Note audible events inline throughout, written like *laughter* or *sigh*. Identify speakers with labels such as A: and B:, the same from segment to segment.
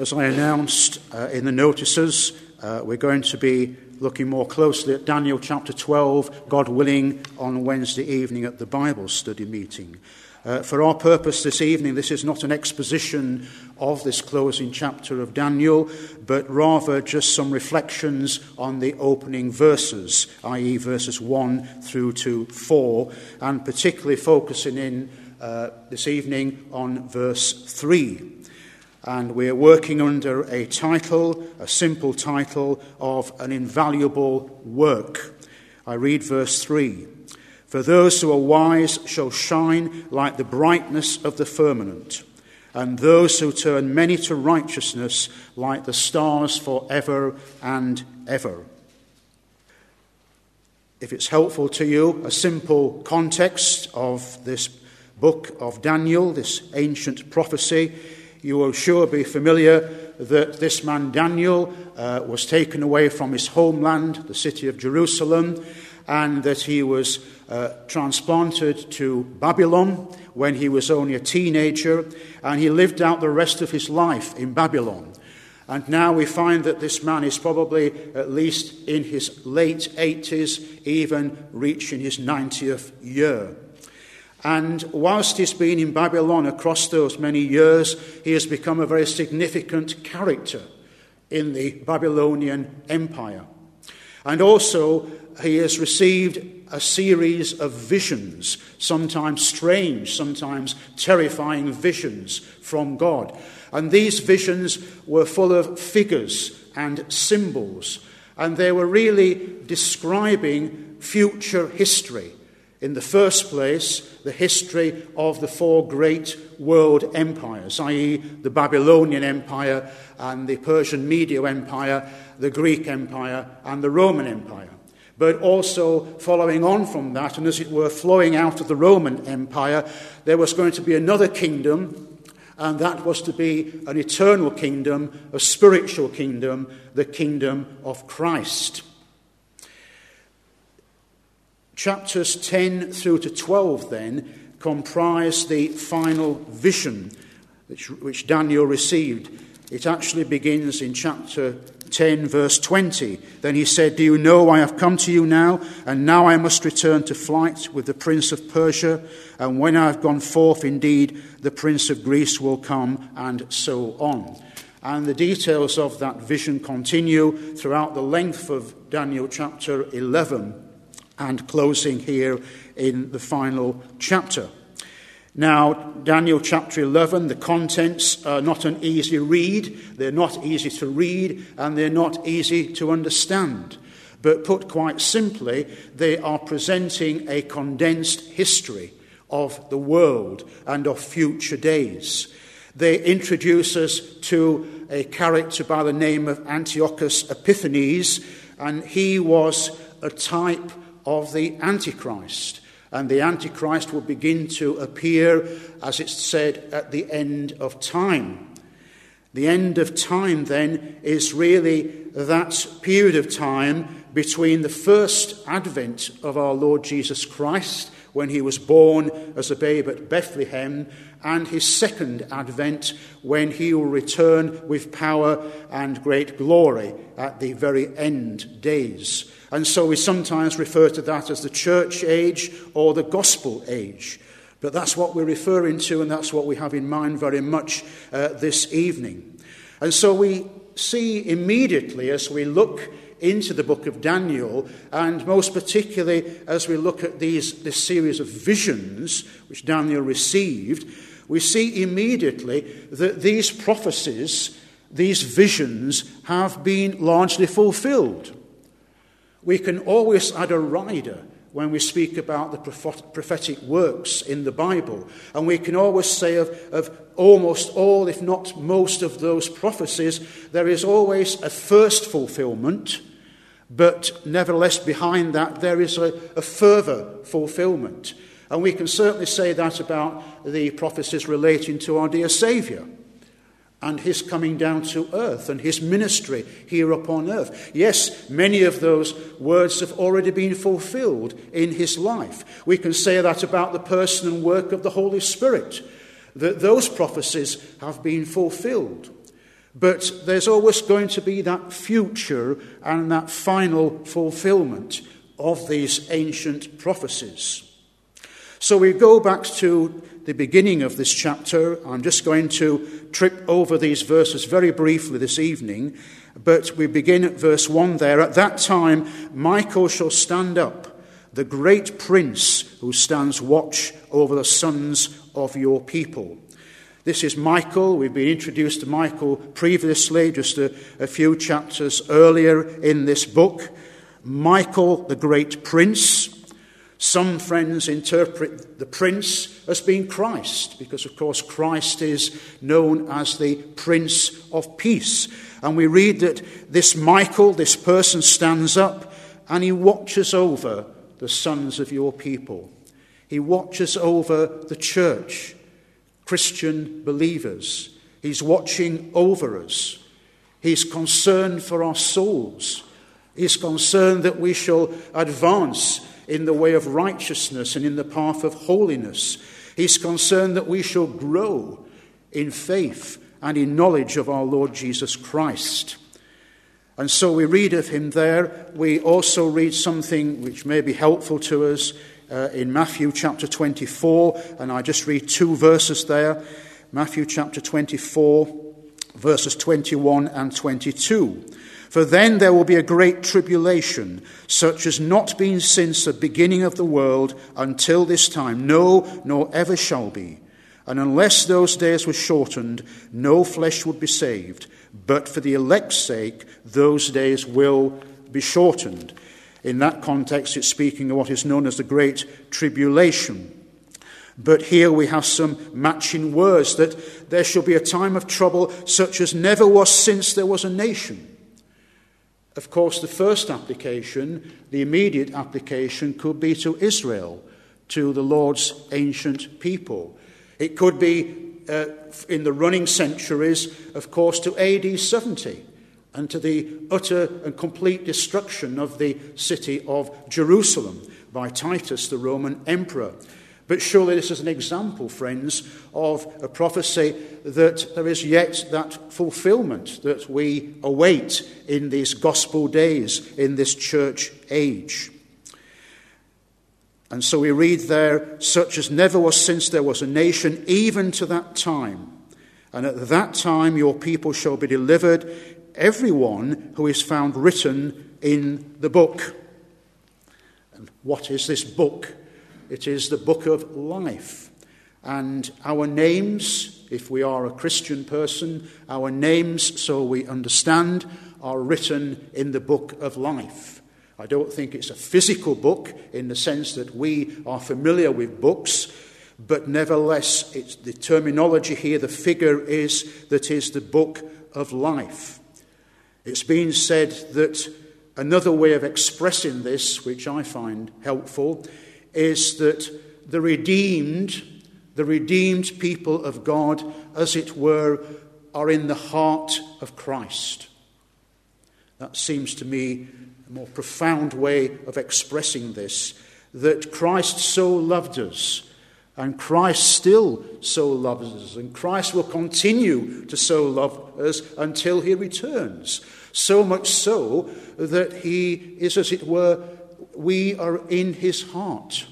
A: As I announced uh, in the notices, uh, we're going to be looking more closely at Daniel chapter 12, God willing, on Wednesday evening at the Bible study meeting. Uh, for our purpose this evening, this is not an exposition of this closing chapter of Daniel, but rather just some reflections on the opening verses, i.e., verses 1 through to 4, and particularly focusing in uh, this evening on verse 3. And we're working under a title, a simple title, of an invaluable work. I read verse 3. For those who are wise shall shine like the brightness of the firmament, and those who turn many to righteousness like the stars for ever and ever. If it's helpful to you, a simple context of this book of Daniel, this ancient prophecy, you will sure be familiar that this man Daniel uh, was taken away from his homeland, the city of Jerusalem, and that he was uh, transplanted to Babylon when he was only a teenager, and he lived out the rest of his life in Babylon. And now we find that this man is probably at least in his late 80s, even reaching his 90th year. And whilst he's been in Babylon across those many years, he has become a very significant character in the Babylonian Empire. And also, he has received a series of visions, sometimes strange, sometimes terrifying visions from God. And these visions were full of figures and symbols, and they were really describing future history. In the first place, the history of the four great world empires, i.e., the Babylonian Empire and the Persian Medo Empire, the Greek Empire, and the Roman Empire. But also, following on from that, and as it were, flowing out of the Roman Empire, there was going to be another kingdom and that was to be an eternal kingdom, a spiritual kingdom, the kingdom of Christ. Chapters 10 through to 12 then comprise the final vision which, which Daniel received. It actually begins in chapter 10, verse 20. Then he said, Do you know I have come to you now, and now I must return to flight with the prince of Persia? And when I have gone forth, indeed, the prince of Greece will come, and so on. And the details of that vision continue throughout the length of Daniel chapter 11 and closing here in the final chapter. Now, Daniel chapter 11, the contents are not an easy read. They're not easy to read and they're not easy to understand. But put quite simply, they are presenting a condensed history of the world and of future days. They introduce us to a character by the name of Antiochus Epiphanes, and he was a type of the Antichrist. And the Antichrist will begin to appear, as it's said, at the end of time. The end of time, then, is really that period of time between the first advent of our Lord Jesus Christ, when he was born as a babe at Bethlehem, and his second advent, when he will return with power and great glory at the very end days. And so we sometimes refer to that as the church age or the gospel age. But that's what we're referring to, and that's what we have in mind very much uh, this evening. And so we see immediately as we look into the book of Daniel, and most particularly as we look at these, this series of visions which Daniel received, we see immediately that these prophecies, these visions, have been largely fulfilled. We can always add a rider when we speak about the prophetic works in the Bible. And we can always say of, of almost all, if not most, of those prophecies, there is always a first fulfillment, but nevertheless, behind that, there is a, a further fulfillment. And we can certainly say that about the prophecies relating to our dear Saviour and his coming down to earth and his ministry here upon earth. Yes, many of those words have already been fulfilled in his life. We can say that about the person and work of the Holy Spirit, that those prophecies have been fulfilled. But there's always going to be that future and that final fulfillment of these ancient prophecies. So we go back to the beginning of this chapter. I'm just going to trip over these verses very briefly this evening, but we begin at verse 1 there. At that time, Michael shall stand up, the great prince who stands watch over the sons of your people. This is Michael. We've been introduced to Michael previously, just a, a, few chapters earlier in this book. Michael, the great prince. Some friends interpret the prince as being Christ, because, of course, Christ is known as the Prince of Peace. And we read that this Michael, this person, stands up and he watches over the sons of your people. He watches over the church. Christian believers. He's watching over us. He's concerned for our souls. He's concerned that we shall advance in the way of righteousness and in the path of holiness. He's concerned that we shall grow in faith and in knowledge of our Lord Jesus Christ. And so we read of him there. We also read something which may be helpful to us uh, in Matthew chapter 24, and I just read two verses there. Matthew chapter 24, verses 21 and 22. For then there will be a great tribulation, such as not been since the beginning of the world until this time, no, nor ever shall be. And unless those days were shortened, no flesh would be saved. But for the elect's sake, those days will be shortened. In that context, it's speaking of what is known as the Great Tribulation. But here we have some matching words that there shall be a time of trouble such as never was since there was a nation. Of course, the first application, the immediate application, could be to Israel, to the Lord's ancient people. It could be uh, in the running centuries, of course, to AD 70 and to the utter and complete destruction of the city of Jerusalem by Titus, the Roman emperor. But surely this is an example, friends, of a prophecy that there is yet that fulfillment that we await in these gospel days, in this church age. And so we read there, such as never was since there was a nation, even to that time. And at that time your people shall be delivered everyone who is found written in the book. And what is this book? It is the book of life. And our names, if we are a Christian person, our names, so we understand, are written in the book of life. I don't think it's a physical book in the sense that we are familiar with books, but nevertheless, it's the terminology here, the figure is that is the book of life. It's been said that another way of expressing this, which I find helpful, is that the redeemed, the redeemed people of God, as it were, are in the heart of Christ. That seems to me a more profound way of expressing this that Christ so loved us, and Christ still so loves us, and Christ will continue to so love us until he returns. So much so that he is, as it were, we are in his heart.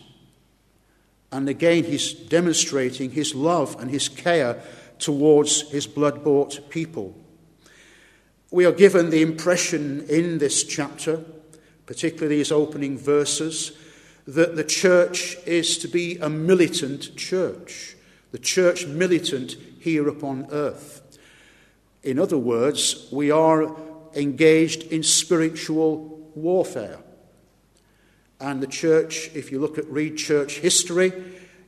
A: And again, he's demonstrating his love and his care towards his blood bought people. We are given the impression in this chapter, particularly these opening verses, that the church is to be a militant church, the church militant here upon earth. In other words, we are engaged in spiritual warfare. And the church, if you look at read church history,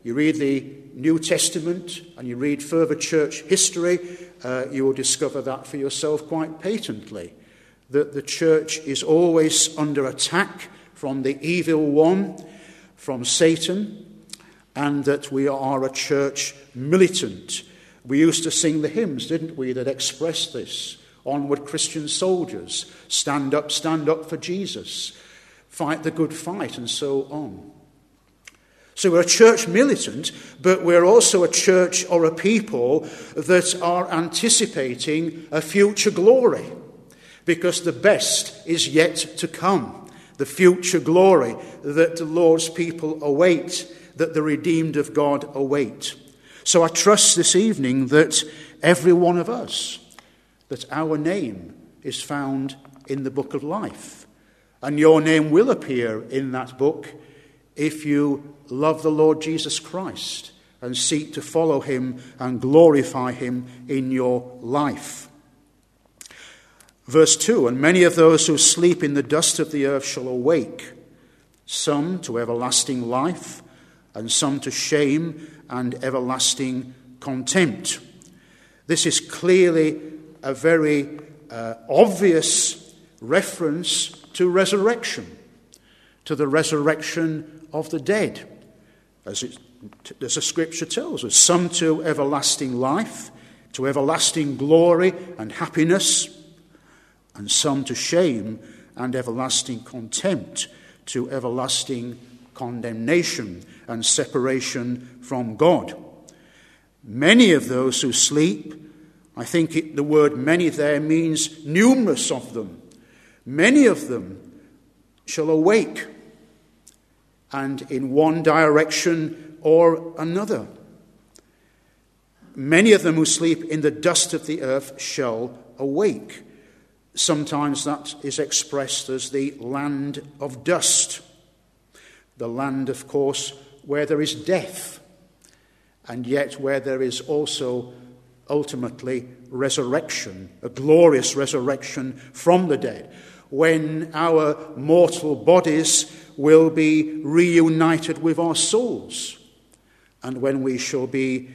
A: you read the New Testament and you read further church history, uh, you will discover that for yourself quite patently. That the church is always under attack from the evil one, from Satan, and that we are a church militant. We used to sing the hymns, didn't we, that express this. Onward, Christian soldiers. Stand up, stand up for Jesus. Fight the good fight, and so on. So we're a church militant, but we're also a church or a people that are anticipating a future glory because the best is yet to come. The future glory that the Lord's people await, that the redeemed of God await. So I trust this evening that every one of us, that our name is found in the book of life. And your name will appear in that book if you love the Lord Jesus Christ and seek to follow him and glorify him in your life. Verse 2 And many of those who sleep in the dust of the earth shall awake, some to everlasting life, and some to shame and everlasting contempt. This is clearly a very uh, obvious reference to resurrection, to the resurrection of the dead, as, it, as the scripture tells us. Some to everlasting life, to everlasting glory and happiness and some to shame and everlasting contempt, to everlasting condemnation and separation from God. Many of those who sleep, I think it, the word many there means numerous of them, many of them shall awake and in one direction or another. Many of them who sleep in the dust of the earth shall awake. Sometimes that is expressed as the land of dust. The land, of course, where there is death, and yet where there is also ultimately resurrection, a glorious resurrection from the dead, when our mortal bodies will be reunited with our souls, and when we shall be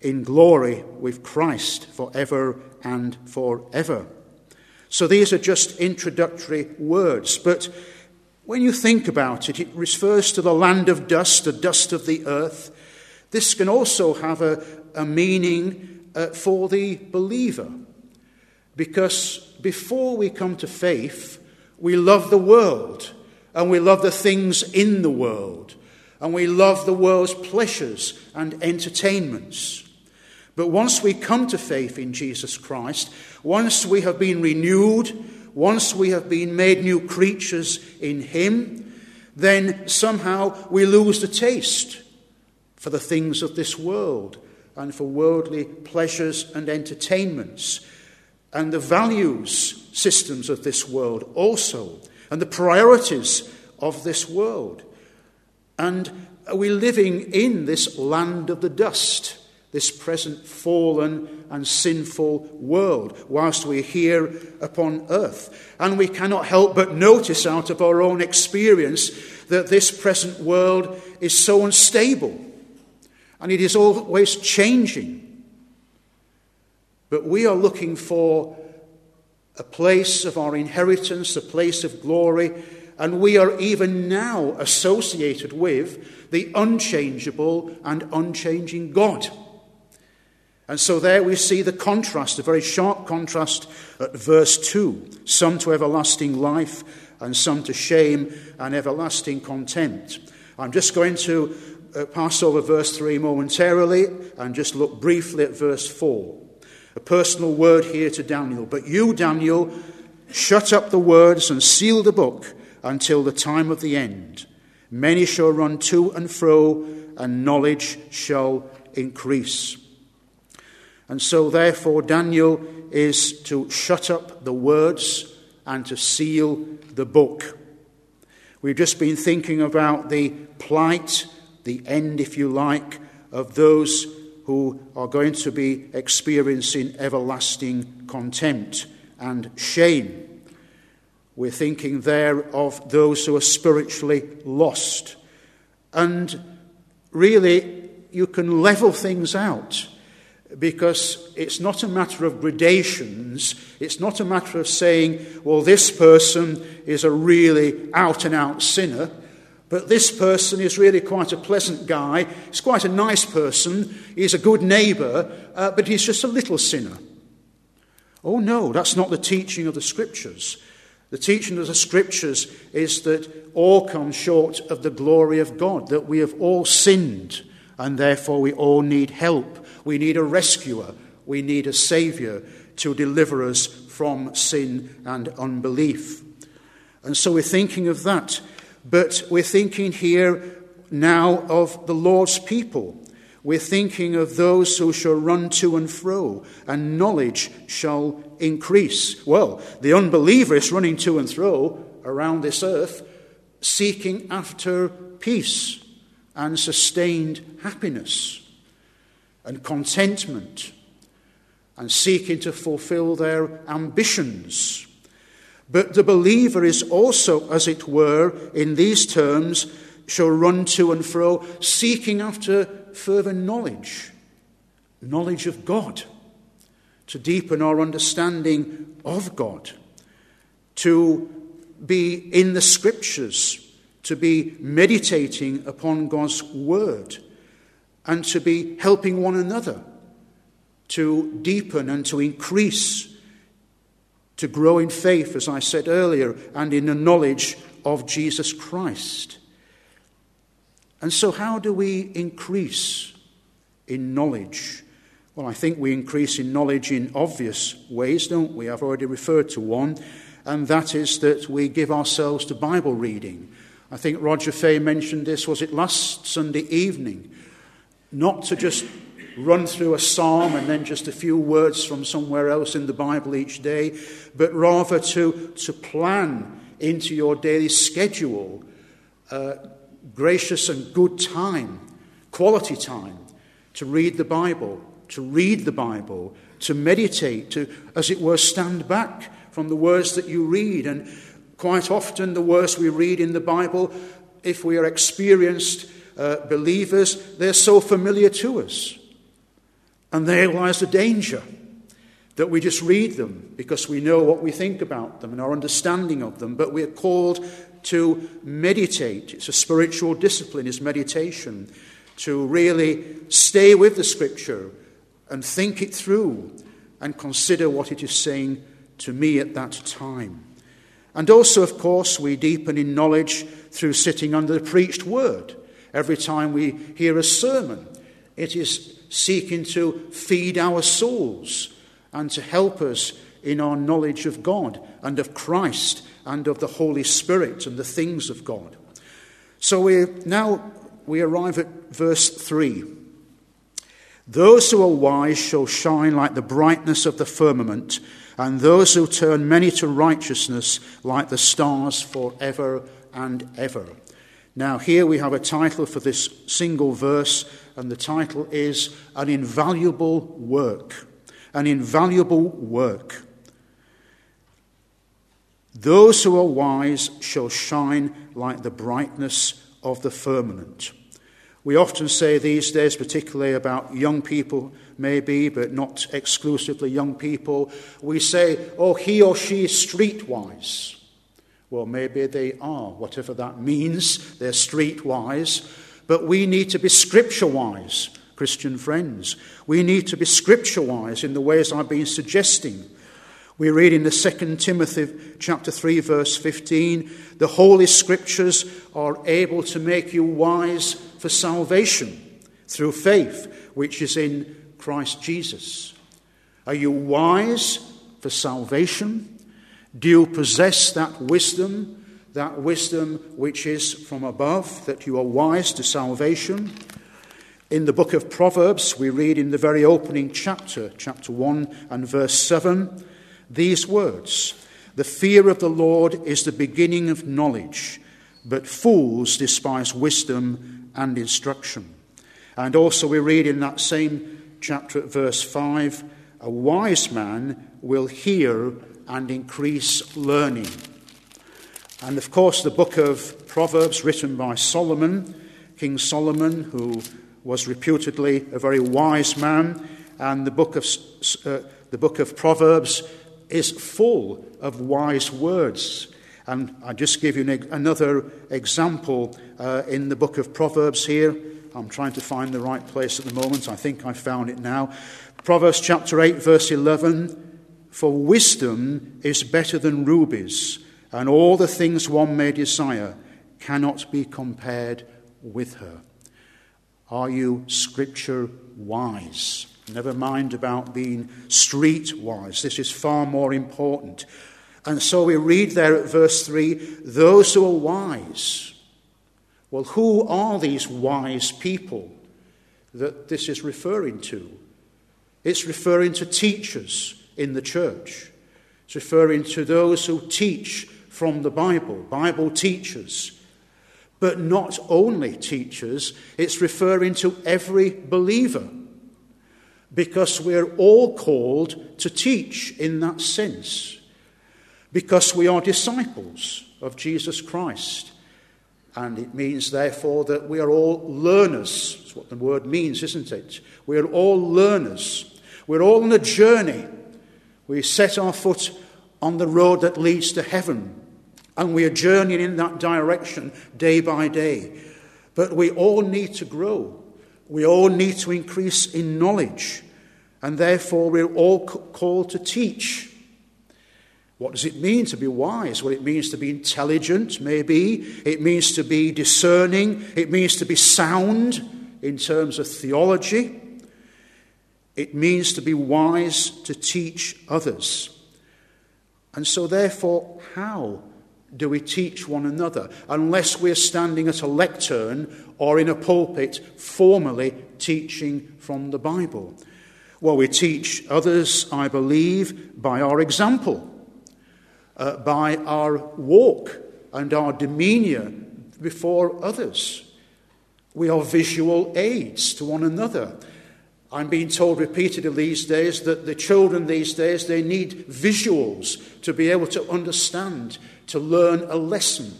A: in glory with Christ forever and forever. So these are just introductory words, but when you think about it, it refers to the land of dust, the dust of the earth. This can also have a, a meaning uh, for the believer, because before we come to faith, we love the world and we love the things in the world and we love the world's pleasures and entertainments. But once we come to faith in Jesus Christ, once we have been renewed, once we have been made new creatures in Him, then somehow we lose the taste for the things of this world and for worldly pleasures and entertainments and the values systems of this world also and the priorities of this world. And are we living in this land of the dust? this present fallen and sinful world whilst we're here upon earth. And we cannot help but notice out of our own experience that this present world is so unstable and it is always changing. But we are looking for a place of our inheritance, a place of glory, and we are even now associated with the unchangeable and unchanging God. And so there we see the contrast, a very sharp contrast at verse 2 some to everlasting life, and some to shame and everlasting contempt. I'm just going to uh, pass over verse 3 momentarily and just look briefly at verse 4. A personal word here to Daniel. But you, Daniel, shut up the words and seal the book until the time of the end. Many shall run to and fro, and knowledge shall increase. And so, therefore, Daniel is to shut up the words and to seal the book. We've just been thinking about the plight, the end, if you like, of those who are going to be experiencing everlasting contempt and shame. We're thinking there of those who are spiritually lost. And really, you can level things out because it's not a matter of gradations. It's not a matter of saying, well, this person is a really out and out sinner, but this person is really quite a pleasant guy. He's quite a nice person. He's a good neighbour, uh, but he's just a little sinner. Oh, no, that's not the teaching of the scriptures. The teaching of the scriptures is that all come short of the glory of God, that we have all sinned, and therefore we all need help. We need a rescuer. We need a savior to deliver us from sin and unbelief. And so we're thinking of that. But we're thinking here now of the Lord's people. We're thinking of those who shall run to and fro, and knowledge shall increase. Well, the unbeliever is running to and fro around this earth, seeking after peace and sustained happiness and contentment, and seeking to fulfill their ambitions. But the believer is also, as it were, in these terms, shall run to and fro, seeking after further knowledge, knowledge of God, to deepen our understanding of God, to be in the scriptures, to be meditating upon God's word, and to be helping one another to deepen and to increase, to grow in faith, as I said earlier, and in the knowledge of Jesus Christ. And so, how do we increase in knowledge? Well, I think we increase in knowledge in obvious ways, don't we? I've already referred to one, and that is that we give ourselves to Bible reading. I think Roger Fay mentioned this, was it last Sunday evening? Not to just run through a psalm and then just a few words from somewhere else in the Bible each day, but rather to, to plan into your daily schedule uh, gracious and good time, quality time, to read the Bible, to read the Bible, to meditate, to, as it were, stand back from the words that you read. And quite often, the words we read in the Bible, if we are experienced uh, believers, they're so familiar to us. And there lies the danger that we just read them because we know what we think about them and our understanding of them, but we're called to meditate. It's a spiritual discipline, is meditation, to really stay with the scripture and think it through and consider what it is saying to me at that time. And also, of course, we deepen in knowledge through sitting under the preached word. Every time we hear a sermon, it is seeking to feed our souls and to help us in our knowledge of God and of Christ and of the Holy Spirit and the things of God. So we now we arrive at verse 3. Those who are wise shall shine like the brightness of the firmament, and those who turn many to righteousness like the stars forever and ever. Now, here we have a title for this single verse, and the title is An Invaluable Work. An Invaluable Work. Those who are wise shall shine like the brightness of the firmament. We often say these days, particularly about young people, maybe, but not exclusively young people, we say, oh, he or she is streetwise. Well, maybe they are, whatever that means. They're streetwise. But we need to be scripture wise, Christian friends. We need to be scripture wise in the ways I've been suggesting. We read in the second Timothy chapter 3 verse 15, the holy scriptures are able to make you wise for salvation through faith which is in Christ Jesus. Are you wise for salvation? Do you possess that wisdom, that wisdom which is from above, that you are wise to salvation? In the book of Proverbs, we read in the very opening chapter, chapter 1 and verse 7, these words The fear of the Lord is the beginning of knowledge, but fools despise wisdom and instruction. And also, we read in that same chapter at verse 5 a wise man will hear and increase learning. And of course, the book of Proverbs, written by Solomon, King Solomon, who was reputedly a very wise man, and the book of, uh, the book of Proverbs is full of wise words. And I just give you an, another example uh, in the book of Proverbs here. I'm trying to find the right place at the moment. I think I found it now. Proverbs chapter 8, verse 11 For wisdom is better than rubies, and all the things one may desire cannot be compared with her. Are you scripture wise? Never mind about being street wise. This is far more important. And so we read there at verse 3 those who are wise. Well, who are these wise people that this is referring to? It's referring to teachers in the church. It's referring to those who teach from the Bible, Bible teachers. But not only teachers, it's referring to every believer. Because we're all called to teach in that sense. Because we are disciples of Jesus Christ. And it means, therefore, that we are all learners. That's what the word means, isn't it? We are all learners. We're all on a journey. We set our foot on the road that leads to heaven, and we are journeying in that direction day by day. But we all need to grow. We all need to increase in knowledge. And therefore, we're all called to teach. What does it mean to be wise? Well, it means to be intelligent, maybe. It means to be discerning. It means to be sound in terms of theology. It means to be wise to teach others. And so, therefore, how do we teach one another unless we're standing at a lectern or in a pulpit formally teaching from the Bible? Well, we teach others, I believe, by our example uh, by our walk and our demeanour before others. We are visual aids to one another. I'm being told repeatedly these days that the children these days they need visuals to be able to understand, to learn a lesson.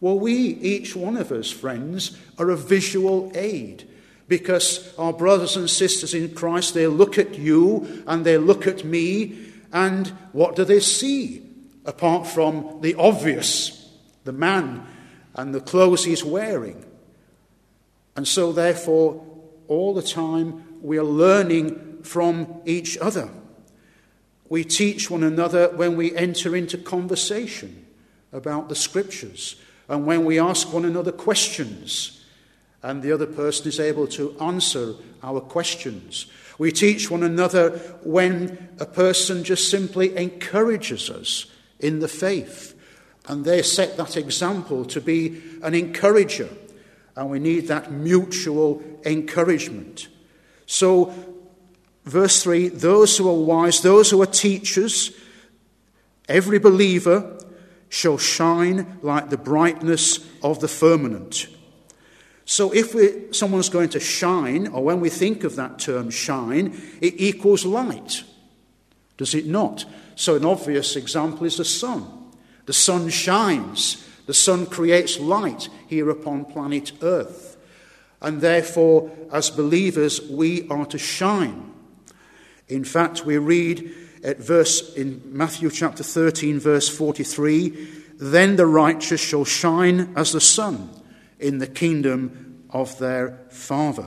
A: Well, we, each one of us, friends, are a visual aid because our brothers and sisters in Christ, they look at you and they look at me, and what do they see? apart from the obvious, the man and the clothes he's wearing. And so, therefore, all the time we are learning from each other. We teach one another when we enter into conversation about the scriptures and when we ask one another questions and the other person is able to answer our questions. We teach one another when a person just simply encourages us in the faith. And they set that example to be an encourager. And we need that mutual encouragement. So, verse 3 those who are wise, those who are teachers, every believer shall shine like the brightness of the firmament. So, if we, someone's going to shine, or when we think of that term shine, it equals light. Does it not? So, an obvious example is the sun. The sun shines, the sun creates light here upon planet Earth. And therefore, as believers, we are to shine. In fact, we read at verse in Matthew chapter 13, verse 43 Then the righteous shall shine as the sun in the kingdom of their Father.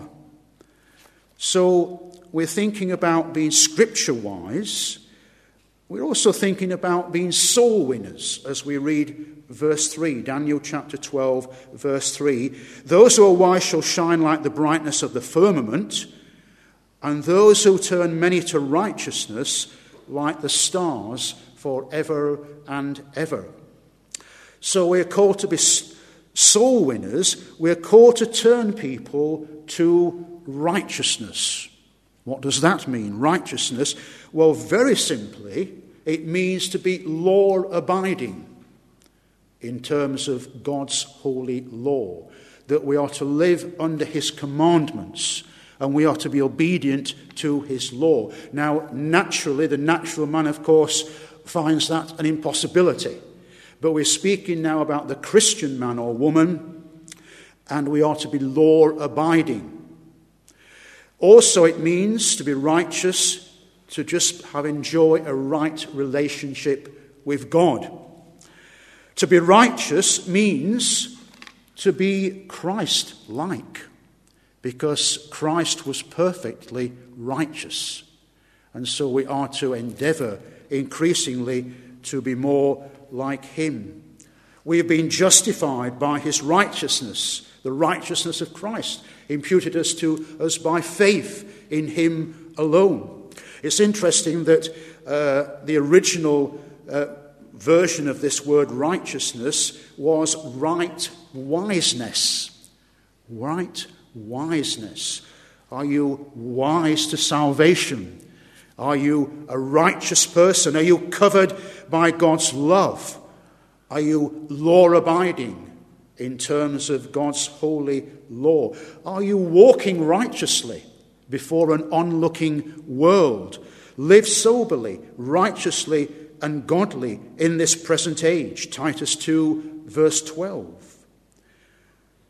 A: So, we're thinking about being scripture wise we're also thinking about being soul winners as we read verse 3, Daniel chapter 12, verse 3. Those who are wise shall shine like the brightness of the firmament, and those who turn many to righteousness like the stars forever and ever. So we're called to be soul winners. We're called to turn people to righteousness. What does that mean, righteousness? Well, very simply, it means to be law abiding in terms of God's holy law, that we are to live under his commandments and we are to be obedient to his law. Now, naturally, the natural man, of course, finds that an impossibility. But we're speaking now about the Christian man or woman, and we are to be law abiding. Also, it means to be righteous to just have enjoy a right relationship with God. To be righteous means to be Christ like, because Christ was perfectly righteous. And so we are to endeavor increasingly to be more like him. We have been justified by his righteousness, the righteousness of Christ, imputed us to us by faith in him alone. It's interesting that uh, the original uh, version of this word righteousness was right wiseness. Right wiseness. Are you wise to salvation? Are you a righteous person? Are you covered by God's love? Are you law abiding in terms of God's holy law? Are you walking righteously before an onlooking world? Live soberly, righteously, and godly in this present age. Titus 2, verse 12.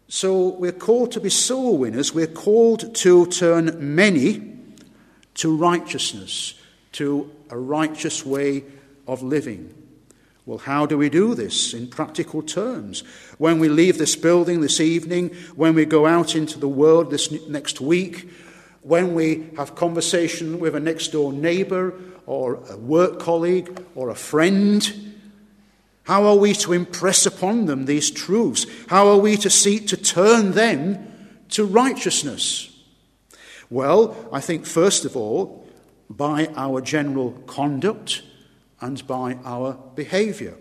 A: So we're called to be soul winners. We're called to turn many to righteousness, to a righteous way of living. Well, how do we do this in practical terms? When we leave this building this evening, when we go out into the world this next week, when we have conversation with a next door neighbor or a work colleague or a friend, how are we to impress upon them these truths? How are we to seek to turn them to righteousness? Well, I think first of all, by our general conduct and by our behavior.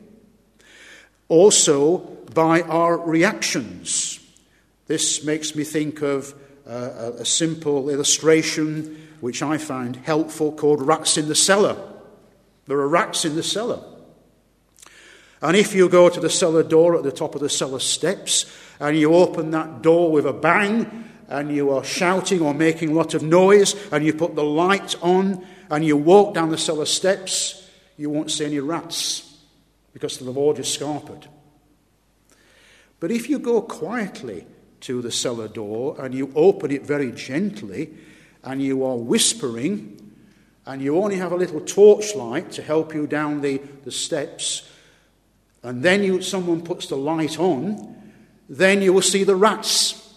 A: Also, by our reactions. This makes me think of uh, a simple illustration which I find helpful called rats in the cellar. There are rats in the cellar. And if you go to the cellar door at the top of the cellar steps and you open that door with a bang and you are shouting or making a lot of noise and you put the light on and you walk down the cellar steps, you won't see any rats because they've all escarped. But if you go quietly to the cellar door and you open it very gently and you are whispering and you only have a little torchlight to help you down the, the steps, and then you, someone puts the light on, then you will see the rats.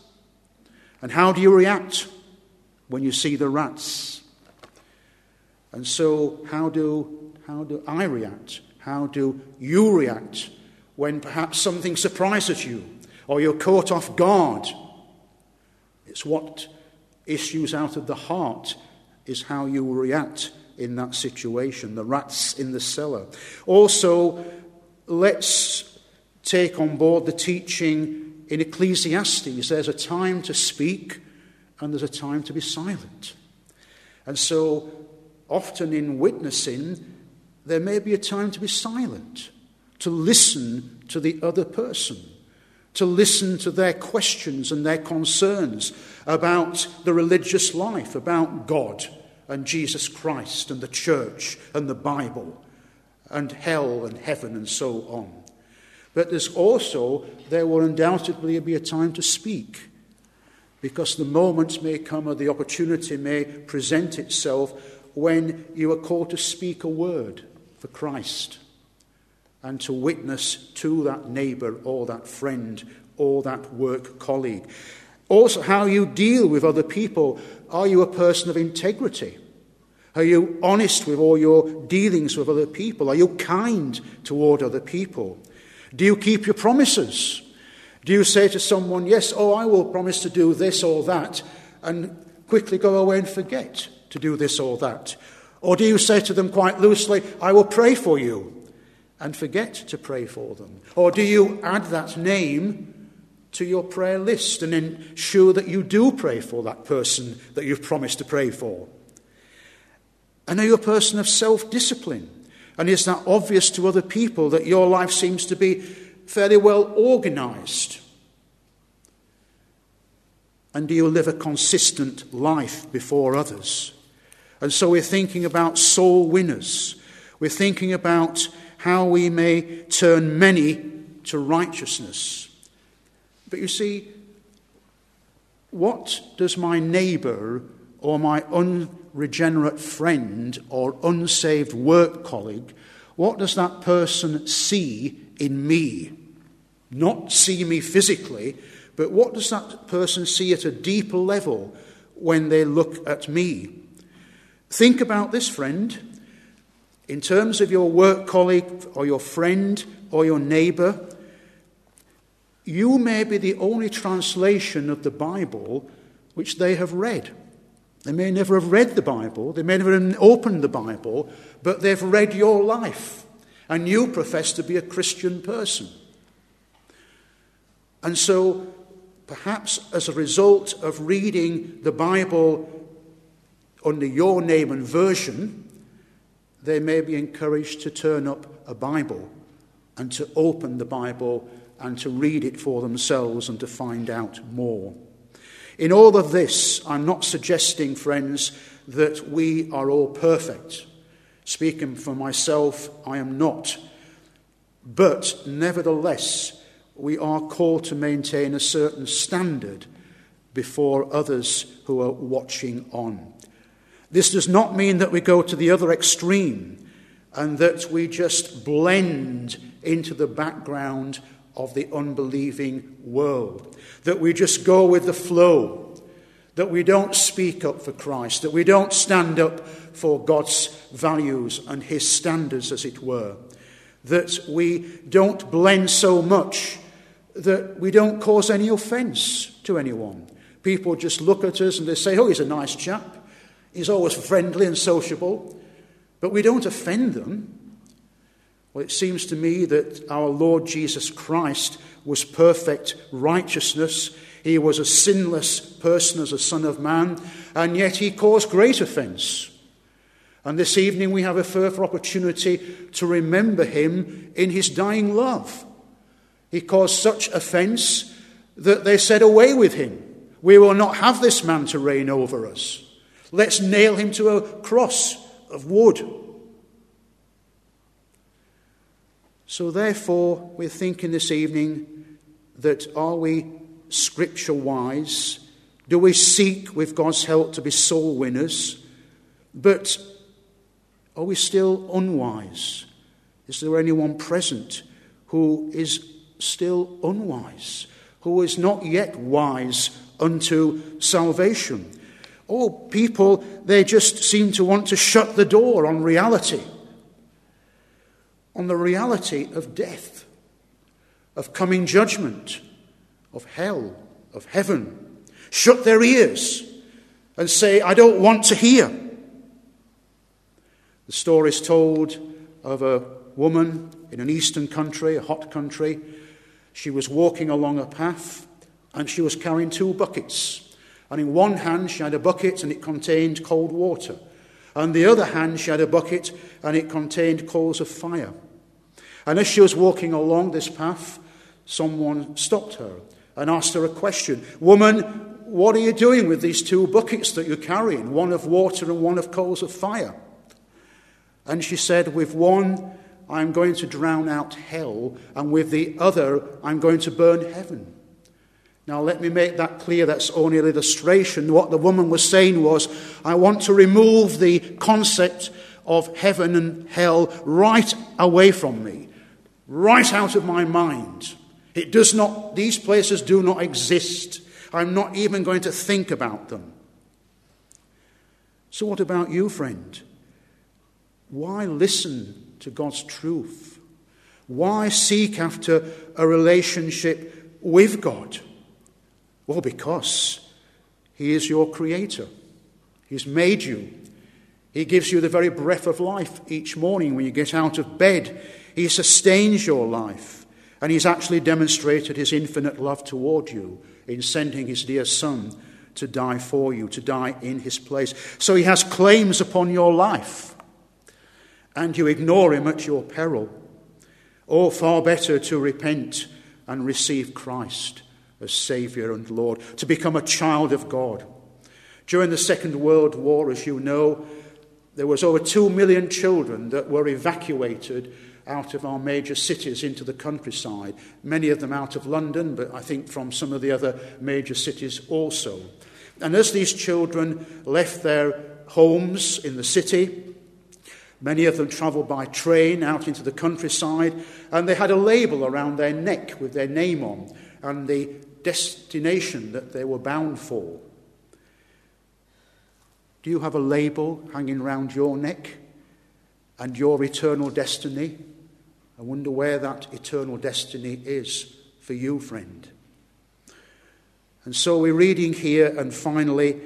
A: And how do you react when you see the rats? And so, how do, how do I react? How do you react when perhaps something surprises you or you're caught off guard? It's what issues out of the heart is how you react in that situation. The rats in the cellar. Also, let's take on board the teaching in Ecclesiastes. There's a time to speak and there's a time to be silent. And so, often in witnessing, there may be a time to be silent, to listen to the other person, to listen to their questions and their concerns about the religious life, about God and Jesus Christ and the church and the Bible and hell and heaven and so on. But there's also, there will undoubtedly be a time to speak, because the moment may come or the opportunity may present itself when you are called to speak a word for Christ and to witness to that neighbor or that friend or that work colleague. Also, how you deal with other people. Are you a person of integrity? Are you honest with all your dealings with other people? Are you kind toward other people? Do you keep your promises? Do you say to someone, Yes, oh, I will promise to do this or that, and quickly go away and forget to do this or that? Or do you say to them quite loosely, I will pray for you, and forget to pray for them? Or do you add that name to your prayer list and ensure that you do pray for that person that you've promised to pray for? And are you a person of self discipline? And is that obvious to other people that your life seems to be fairly well organized? And do you live a consistent life before others? And so we're thinking about soul winners. We're thinking about how we may turn many to righteousness. But you see, what does my neighbor or my unregenerate friend or unsaved work colleague, what does that person see in me? Not see me physically, but what does that person see at a deeper level when they look at me? Think about this, friend. In terms of your work colleague or your friend or your neighbor, you may be the only translation of the Bible which they have read. They may never have read the Bible, they may never have opened the Bible, but they've read your life, and you profess to be a Christian person. And so, perhaps as a result of reading the Bible under your name and version, they may be encouraged to turn up a Bible and to open the Bible and to read it for themselves and to find out more. In all of this, I'm not suggesting, friends, that we are all perfect. Speaking for myself, I am not. But nevertheless, we are called to maintain a certain standard before others who are watching on. This does not mean that we go to the other extreme and that we just blend into the background of the unbelieving world, that we just go with the flow, that we don't speak up for Christ, that we don't stand up for God's values and His standards, as it were, that we don't blend so much that we don't cause any offense to anyone. People just look at us and they say, Oh, he's a nice chap. He's always friendly and sociable, but we don't offend them. Well, it seems to me that our Lord Jesus Christ was perfect righteousness. He was a sinless person as a Son of Man, and yet he caused great offense. And this evening we have a further opportunity to remember him in his dying love. He caused such offense that they said, Away with him. We will not have this man to reign over us. Let's nail him to a cross of wood. So, therefore, we're thinking this evening that are we scripture wise? Do we seek, with God's help, to be soul winners? But are we still unwise? Is there anyone present who is still unwise, who is not yet wise unto salvation? Oh, people, they just seem to want to shut the door on reality, on the reality of death, of coming judgment, of hell, of heaven. Shut their ears and say, I don't want to hear. The story is told of a woman in an eastern country, a hot country. She was walking along a path and she was carrying two buckets. And in one hand, she had a bucket and it contained cold water. And the other hand, she had a bucket and it contained coals of fire. And as she was walking along this path, someone stopped her and asked her a question Woman, what are you doing with these two buckets that you're carrying, one of water and one of coals of fire? And she said, With one, I'm going to drown out hell, and with the other, I'm going to burn heaven. Now, let me make that clear. That's only an illustration. What the woman was saying was, I want to remove the concept of heaven and hell right away from me, right out of my mind. It does not, these places do not exist. I'm not even going to think about them. So, what about you, friend? Why listen to God's truth? Why seek after a relationship with God? Well, because He is your Creator. He's made you. He gives you the very breath of life each morning when you get out of bed. He sustains your life. And He's actually demonstrated His infinite love toward you in sending His dear Son to die for you, to die in His place. So He has claims upon your life. And you ignore Him at your peril. Or far better to repent and receive Christ as Saviour and Lord, to become a child of God. During the Second World War, as you know, there was over two million children that were evacuated out of our major cities into the countryside, many of them out of London, but I think from some of the other major cities also. And as these children left their homes in the city, many of them travelled by train out into the countryside, and they had a label around their neck with their name on and the destination that they were bound for. Do you have a label hanging round your neck? and your eternal destiny. I wonder where that eternal destiny is for you, friend. And so we're reading here, and finally,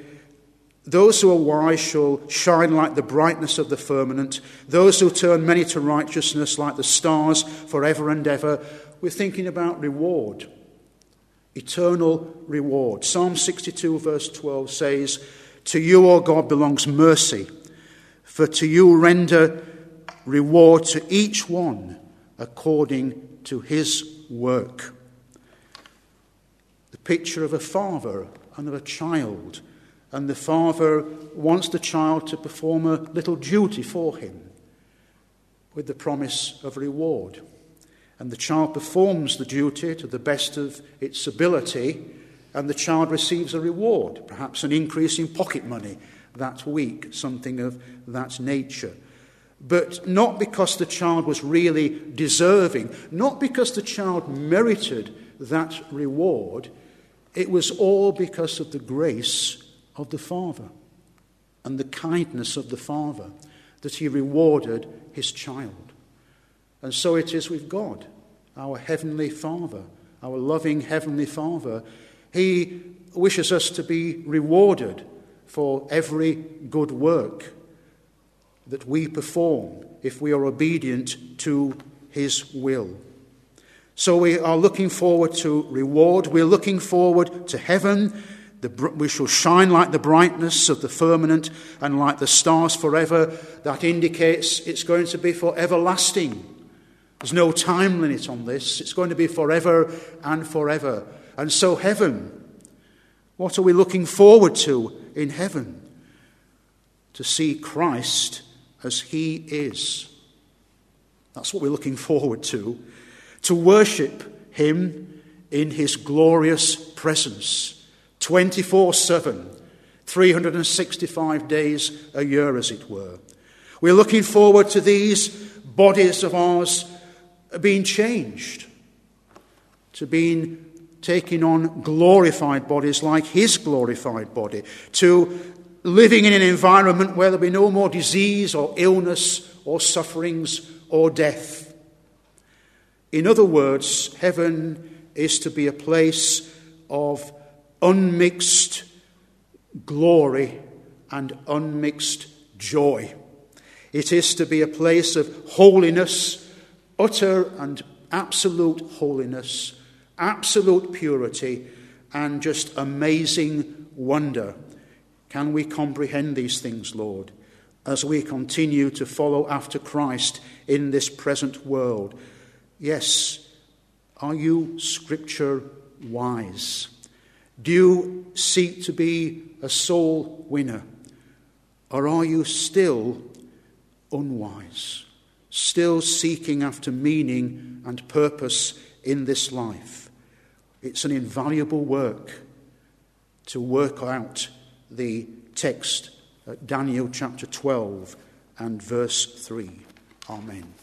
A: those who are wise shall shine like the brightness of the firmament. Those who turn many to righteousness like the stars forever and ever. We're thinking about reward, eternal reward. Psalm 62, verse 12 says, To you, O God, belongs mercy, for to you render reward to each one according to his work. The picture of a father and of a child and the father wants the child to perform a little duty for him with the promise of reward. And the child performs the duty to the best of its ability, and the child receives a reward, perhaps an increase in pocket money that week, something of that nature. But not because the child was really deserving, not because the child merited that reward, it was all because of the grace of the Father and the kindness of the Father that he rewarded his child. And so it is with God, our Heavenly Father, our loving Heavenly Father. He wishes us to be rewarded for every good work that we perform if we are obedient to His will. So we are looking forward to reward. We're looking forward to heaven the, we shall shine like the brightness of the firmament and like the stars forever. That indicates it's going to be for everlasting. There's no time limit on this. It's going to be forever and forever. And so, heaven, what are we looking forward to in heaven? To see Christ as he is. That's what we're looking *laughs* forward to. To worship him in his glorious presence 24 7, 365 days a year, as it were. We're looking forward to these bodies of ours being changed, to being taking on glorified bodies like His glorified body, to living in an environment where there'll be no more disease or illness or sufferings or death. In other words, heaven is to be a place of unmixed glory and unmixed joy. It is to be a place of holiness, utter and absolute holiness, absolute purity, and just amazing wonder. Can we comprehend these things, Lord, as we continue to follow after Christ in this present world? Yes, are you scripture wise? Do you seek to be a soul winner? Or are you still unwise, still seeking after meaning and purpose in this life? It's an invaluable work to work out the text, Daniel chapter 12 and verse 3. Amen.